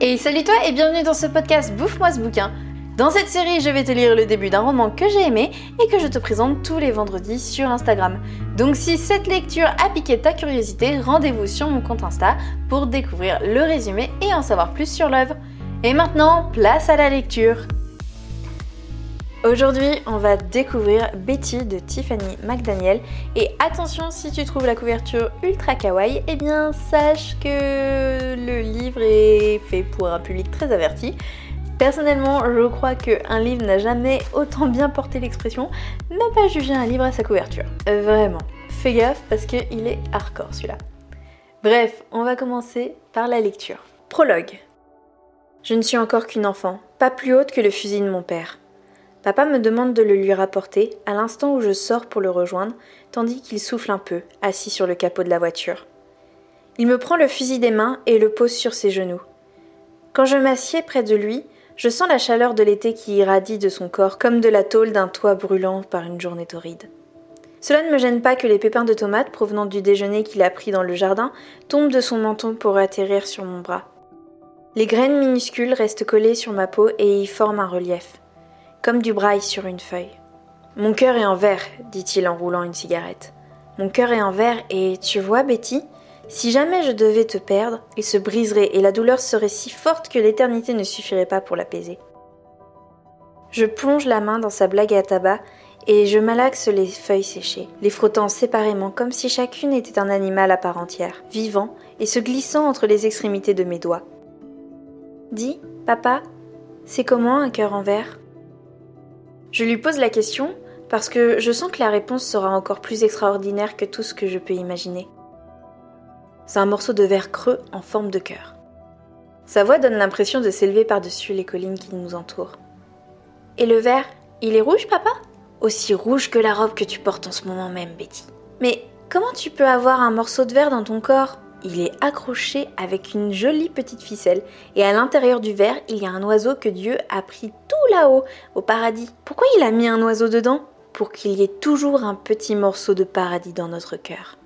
Et salut toi et bienvenue dans ce podcast Bouffe-moi ce bouquin. Dans cette série, je vais te lire le début d'un roman que j'ai aimé et que je te présente tous les vendredis sur Instagram. Donc si cette lecture a piqué ta curiosité, rendez-vous sur mon compte Insta pour découvrir le résumé et en savoir plus sur l'œuvre. Et maintenant, place à la lecture. Aujourd'hui, on va découvrir Betty de Tiffany McDaniel. Et attention, si tu trouves la couverture ultra kawaii, eh bien sache que le livre est fait pour un public très averti. Personnellement, je crois qu'un livre n'a jamais autant bien porté l'expression ne pas juger un livre à sa couverture. Vraiment, fais gaffe parce qu'il est hardcore celui-là. Bref, on va commencer par la lecture. Prologue. Je ne suis encore qu'une enfant, pas plus haute que le fusil de mon père. Papa me demande de le lui rapporter à l'instant où je sors pour le rejoindre, tandis qu'il souffle un peu, assis sur le capot de la voiture. Il me prend le fusil des mains et le pose sur ses genoux. Quand je m'assieds près de lui, je sens la chaleur de l'été qui irradie de son corps comme de la tôle d'un toit brûlant par une journée torride. Cela ne me gêne pas que les pépins de tomates provenant du déjeuner qu'il a pris dans le jardin tombent de son menton pour atterrir sur mon bras. Les graines minuscules restent collées sur ma peau et y forment un relief comme du braille sur une feuille. Mon cœur est en verre, dit-il en roulant une cigarette. Mon cœur est en verre et tu vois, Betty, si jamais je devais te perdre, il se briserait et la douleur serait si forte que l'éternité ne suffirait pas pour l'apaiser. Je plonge la main dans sa blague à tabac et je malaxe les feuilles séchées, les frottant séparément comme si chacune était un animal à part entière, vivant et se glissant entre les extrémités de mes doigts. Dis, papa, c'est comment un cœur en verre? Je lui pose la question parce que je sens que la réponse sera encore plus extraordinaire que tout ce que je peux imaginer. C'est un morceau de verre creux en forme de cœur. Sa voix donne l'impression de s'élever par-dessus les collines qui nous entourent. Et le verre, il est rouge, papa? Aussi rouge que la robe que tu portes en ce moment même, Betty. Mais comment tu peux avoir un morceau de verre dans ton corps? Il est accroché avec une jolie petite ficelle, et à l'intérieur du verre, il y a un oiseau que Dieu a pris au paradis. Pourquoi il a mis un oiseau dedans? Pour qu'il y ait toujours un petit morceau de paradis dans notre cœur.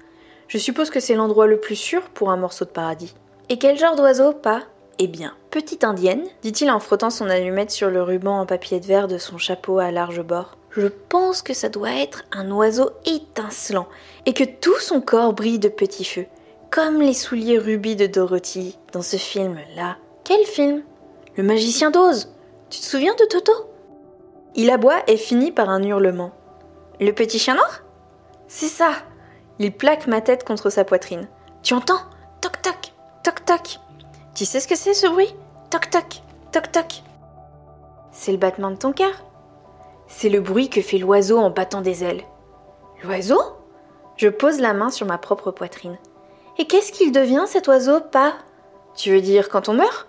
Je suppose que c'est l'endroit le plus sûr pour un morceau de paradis. Et quel genre d'oiseau, pas? Eh bien, petite indienne, dit-il en frottant son allumette sur le ruban en papier de verre de son chapeau à large bord. Je pense que ça doit être un oiseau étincelant, et que tout son corps brille de petits feux comme les souliers rubis de Dorothy dans ce film-là. Quel film? Le magicien d'Oz Tu te souviens de Toto? Il aboie et finit par un hurlement. Le petit chien noir? C'est ça Il plaque ma tête contre sa poitrine. Tu entends? Toc toc Toc toc Tu sais ce que c'est ce bruit? Toc toc Toc toc C'est le battement de ton cœur. C'est le bruit que fait l'oiseau en battant des ailes. L'oiseau? Je pose la main sur ma propre poitrine. Et qu'est-ce qu'il devient cet oiseau, pas? Tu veux dire quand on meurt?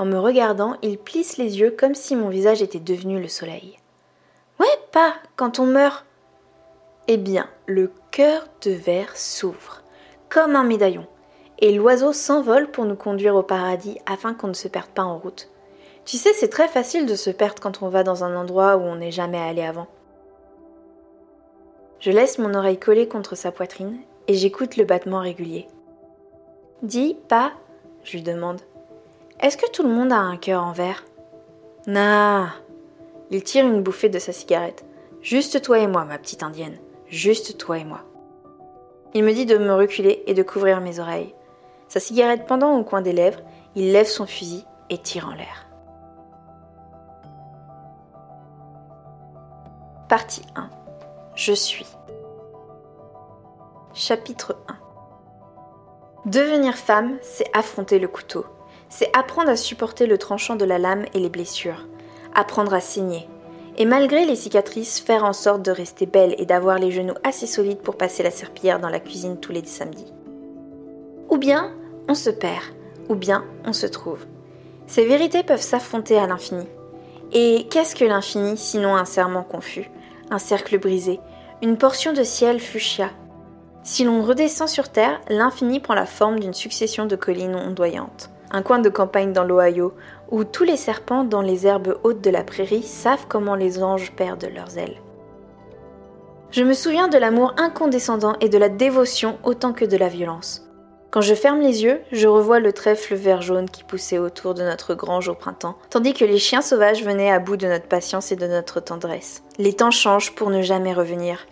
En me regardant, il plisse les yeux comme si mon visage était devenu le soleil. Ouais, pas quand on meurt. Eh bien, le cœur de verre s'ouvre, comme un médaillon, et l'oiseau s'envole pour nous conduire au paradis afin qu'on ne se perde pas en route. Tu sais, c'est très facile de se perdre quand on va dans un endroit où on n'est jamais allé avant. Je laisse mon oreille collée contre sa poitrine et j'écoute le battement régulier. Dis, pas, je lui demande. Est-ce que tout le monde a un cœur en verre? Nah. Il tire une bouffée de sa cigarette. Juste toi et moi, ma petite indienne. Juste toi et moi. Il me dit de me reculer et de couvrir mes oreilles. Sa cigarette pendant au coin des lèvres, il lève son fusil et tire en l'air. Partie 1. Je suis. Chapitre 1 Devenir femme, c'est affronter le couteau. C'est apprendre à supporter le tranchant de la lame et les blessures. Apprendre à saigner. Et malgré les cicatrices, faire en sorte de rester belle et d'avoir les genoux assez solides pour passer la serpillière dans la cuisine tous les samedis. Ou bien, on se perd. Ou bien, on se trouve. Ces vérités peuvent s'affronter à l'infini. Et qu'est-ce que l'infini sinon un serment confus, un cercle brisé, une portion de ciel fuchsia, si l'on redescend sur Terre, l'infini prend la forme d'une succession de collines ondoyantes. Un coin de campagne dans l'Ohio, où tous les serpents dans les herbes hautes de la prairie savent comment les anges perdent leurs ailes. Je me souviens de l'amour incondescendant et de la dévotion autant que de la violence. Quand je ferme les yeux, je revois le trèfle vert jaune qui poussait autour de notre grange au printemps, tandis que les chiens sauvages venaient à bout de notre patience et de notre tendresse. Les temps changent pour ne jamais revenir.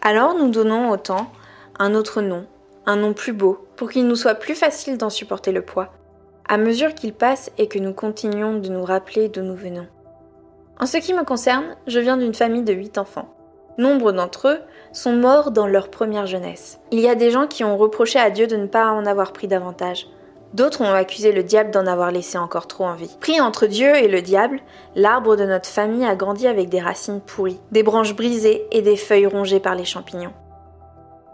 Alors nous donnons au temps un autre nom, un nom plus beau, pour qu'il nous soit plus facile d'en supporter le poids, à mesure qu'il passe et que nous continuons de nous rappeler d'où nous venons. En ce qui me concerne, je viens d'une famille de huit enfants. Nombre d'entre eux sont morts dans leur première jeunesse. Il y a des gens qui ont reproché à Dieu de ne pas en avoir pris davantage. D'autres ont accusé le diable d'en avoir laissé encore trop en vie. Pris entre Dieu et le diable, l'arbre de notre famille a grandi avec des racines pourries, des branches brisées et des feuilles rongées par les champignons.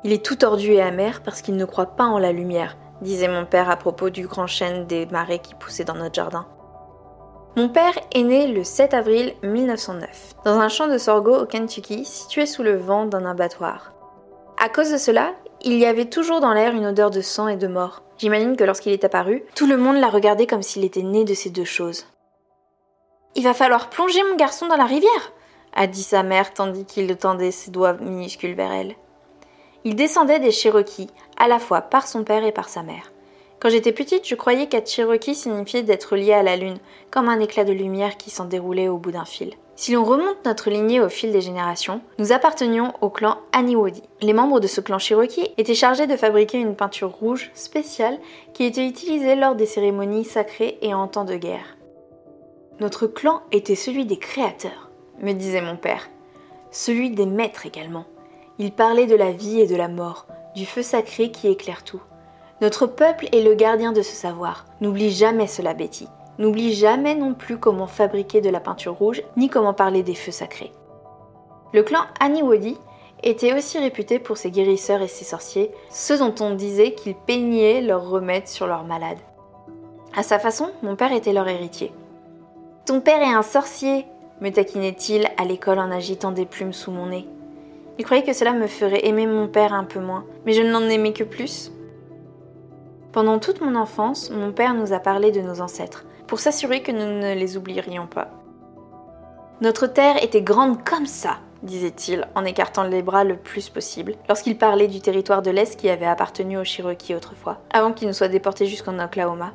Il est tout tordu et amer parce qu'il ne croit pas en la lumière, disait mon père à propos du grand chêne des marais qui poussait dans notre jardin. Mon père est né le 7 avril 1909, dans un champ de sorgho au Kentucky, situé sous le vent d'un abattoir. À cause de cela, il y avait toujours dans l'air une odeur de sang et de mort. J'imagine que lorsqu'il est apparu, tout le monde l'a regardé comme s'il était né de ces deux choses. Il va falloir plonger mon garçon dans la rivière, a dit sa mère tandis qu'il tendait ses doigts minuscules vers elle. Il descendait des Cherokees, à la fois par son père et par sa mère. Quand j'étais petite, je croyais qu'être Cherokee signifiait d'être lié à la lune, comme un éclat de lumière qui s'en déroulait au bout d'un fil. Si l'on remonte notre lignée au fil des générations, nous appartenions au clan Aniwodi. Les membres de ce clan Cherokee étaient chargés de fabriquer une peinture rouge spéciale qui était utilisée lors des cérémonies sacrées et en temps de guerre. Notre clan était celui des créateurs, me disait mon père. Celui des maîtres également. Il parlait de la vie et de la mort, du feu sacré qui éclaire tout. Notre peuple est le gardien de ce savoir. N'oublie jamais cela, Betty. N'oublie jamais non plus comment fabriquer de la peinture rouge, ni comment parler des feux sacrés. Le clan Aniwodi était aussi réputé pour ses guérisseurs et ses sorciers, ceux dont on disait qu'ils peignaient leurs remèdes sur leurs malades. À sa façon, mon père était leur héritier. Ton père est un sorcier, me taquinait-il à l'école en agitant des plumes sous mon nez. Il croyait que cela me ferait aimer mon père un peu moins, mais je n'en aimais que plus? Pendant toute mon enfance, mon père nous a parlé de nos ancêtres, pour s'assurer que nous ne les oublierions pas. Notre terre était grande comme ça, disait-il, en écartant les bras le plus possible, lorsqu'il parlait du territoire de l'Est qui avait appartenu aux Cherokees autrefois, avant qu'ils ne soient déportés jusqu'en Oklahoma.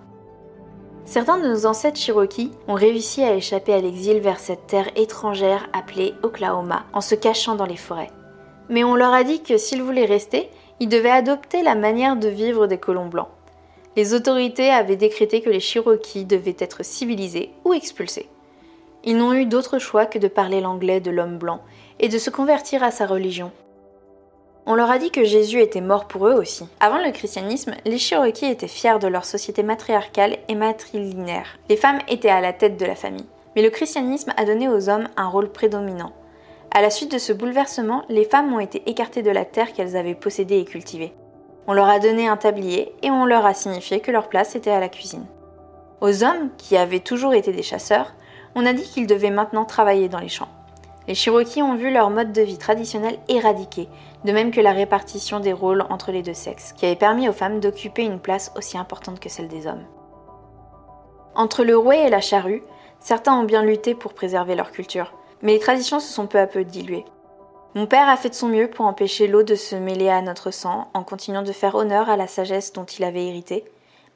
Certains de nos ancêtres Cherokees ont réussi à échapper à l'exil vers cette terre étrangère appelée Oklahoma, en se cachant dans les forêts. Mais on leur a dit que s'ils voulaient rester, ils devaient adopter la manière de vivre des colons blancs les autorités avaient décrété que les Cherokees devaient être civilisés ou expulsés. Ils n'ont eu d'autre choix que de parler l'anglais de l'homme blanc et de se convertir à sa religion. On leur a dit que Jésus était mort pour eux aussi. Avant le christianisme, les Cherokees étaient fiers de leur société matriarcale et matrilinéaire. Les femmes étaient à la tête de la famille. Mais le christianisme a donné aux hommes un rôle prédominant. À la suite de ce bouleversement, les femmes ont été écartées de la terre qu'elles avaient possédée et cultivée. On leur a donné un tablier et on leur a signifié que leur place était à la cuisine. Aux hommes, qui avaient toujours été des chasseurs, on a dit qu'ils devaient maintenant travailler dans les champs. Les Cherokees ont vu leur mode de vie traditionnel éradiqué, de même que la répartition des rôles entre les deux sexes, qui avait permis aux femmes d'occuper une place aussi importante que celle des hommes. Entre le rouet et la charrue, certains ont bien lutté pour préserver leur culture, mais les traditions se sont peu à peu diluées. Mon père a fait de son mieux pour empêcher l'eau de se mêler à notre sang en continuant de faire honneur à la sagesse dont il avait hérité.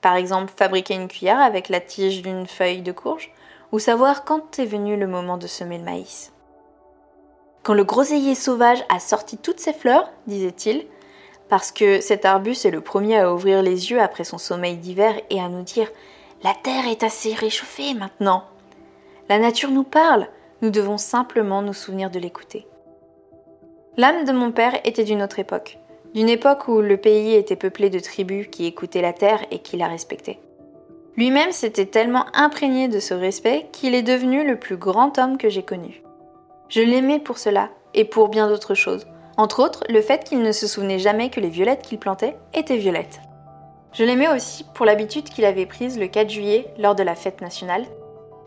Par exemple, fabriquer une cuillère avec la tige d'une feuille de courge, ou savoir quand est venu le moment de semer le maïs. Quand le groseillier sauvage a sorti toutes ses fleurs, disait-il, parce que cet arbuste est le premier à ouvrir les yeux après son sommeil d'hiver et à nous dire La terre est assez réchauffée maintenant. La nature nous parle, nous devons simplement nous souvenir de l'écouter. L'âme de mon père était d'une autre époque, d'une époque où le pays était peuplé de tribus qui écoutaient la terre et qui la respectaient. Lui-même s'était tellement imprégné de ce respect qu'il est devenu le plus grand homme que j'ai connu. Je l'aimais pour cela et pour bien d'autres choses, entre autres le fait qu'il ne se souvenait jamais que les violettes qu'il plantait étaient violettes. Je l'aimais aussi pour l'habitude qu'il avait prise le 4 juillet lors de la fête nationale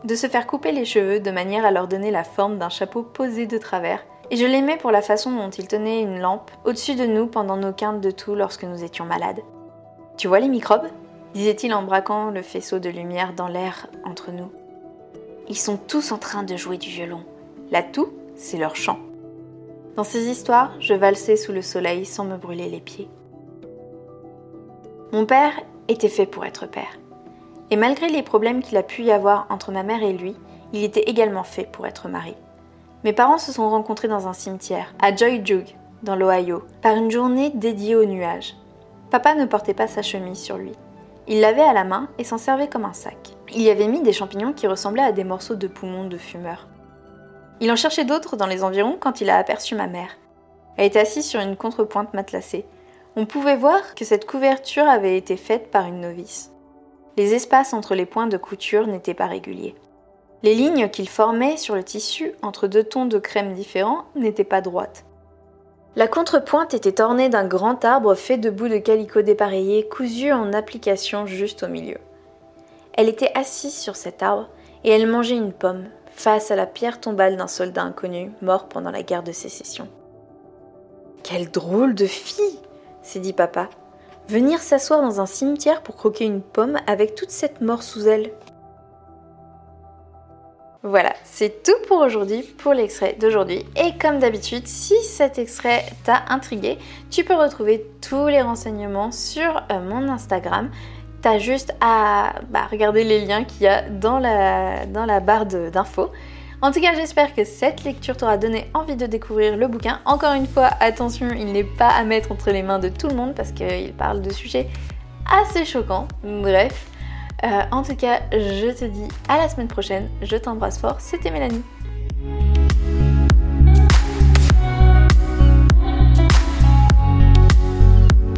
de se faire couper les cheveux de manière à leur donner la forme d'un chapeau posé de travers et je l'aimais pour la façon dont il tenait une lampe au-dessus de nous pendant nos quintes de tout lorsque nous étions malades. Tu vois les microbes? disait-il en braquant le faisceau de lumière dans l'air entre nous. Ils sont tous en train de jouer du violon. La toux, c'est leur chant. Dans ces histoires, je valsais sous le soleil sans me brûler les pieds. Mon père était fait pour être père. Et malgré les problèmes qu'il a pu y avoir entre ma mère et lui, il était également fait pour être mari. Mes parents se sont rencontrés dans un cimetière, à Joy Jug, dans l'Ohio, par une journée dédiée aux nuages. Papa ne portait pas sa chemise sur lui. Il l'avait à la main et s'en servait comme un sac. Il y avait mis des champignons qui ressemblaient à des morceaux de poumons de fumeur. Il en cherchait d'autres dans les environs quand il a aperçu ma mère. Elle était assise sur une contrepointe matelassée. On pouvait voir que cette couverture avait été faite par une novice. Les espaces entre les points de couture n'étaient pas réguliers. Les lignes qu'il formait sur le tissu entre deux tons de crème différents n'étaient pas droites. La contrepointe était ornée d'un grand arbre fait de bouts de calicot dépareillé cousu en application juste au milieu. Elle était assise sur cet arbre et elle mangeait une pomme face à la pierre tombale d'un soldat inconnu mort pendant la guerre de sécession. Quelle drôle de fille s'est dit papa. Venir s'asseoir dans un cimetière pour croquer une pomme avec toute cette mort sous elle. Voilà, c'est tout pour aujourd'hui, pour l'extrait d'aujourd'hui. Et comme d'habitude, si cet extrait t'a intrigué, tu peux retrouver tous les renseignements sur euh, mon Instagram. T'as juste à bah, regarder les liens qu'il y a dans la, dans la barre d'infos. En tout cas, j'espère que cette lecture t'aura donné envie de découvrir le bouquin. Encore une fois, attention, il n'est pas à mettre entre les mains de tout le monde parce qu'il parle de sujets assez choquants. Bref. Euh, en tout cas, je te dis à la semaine prochaine. Je t'embrasse fort. C'était Mélanie.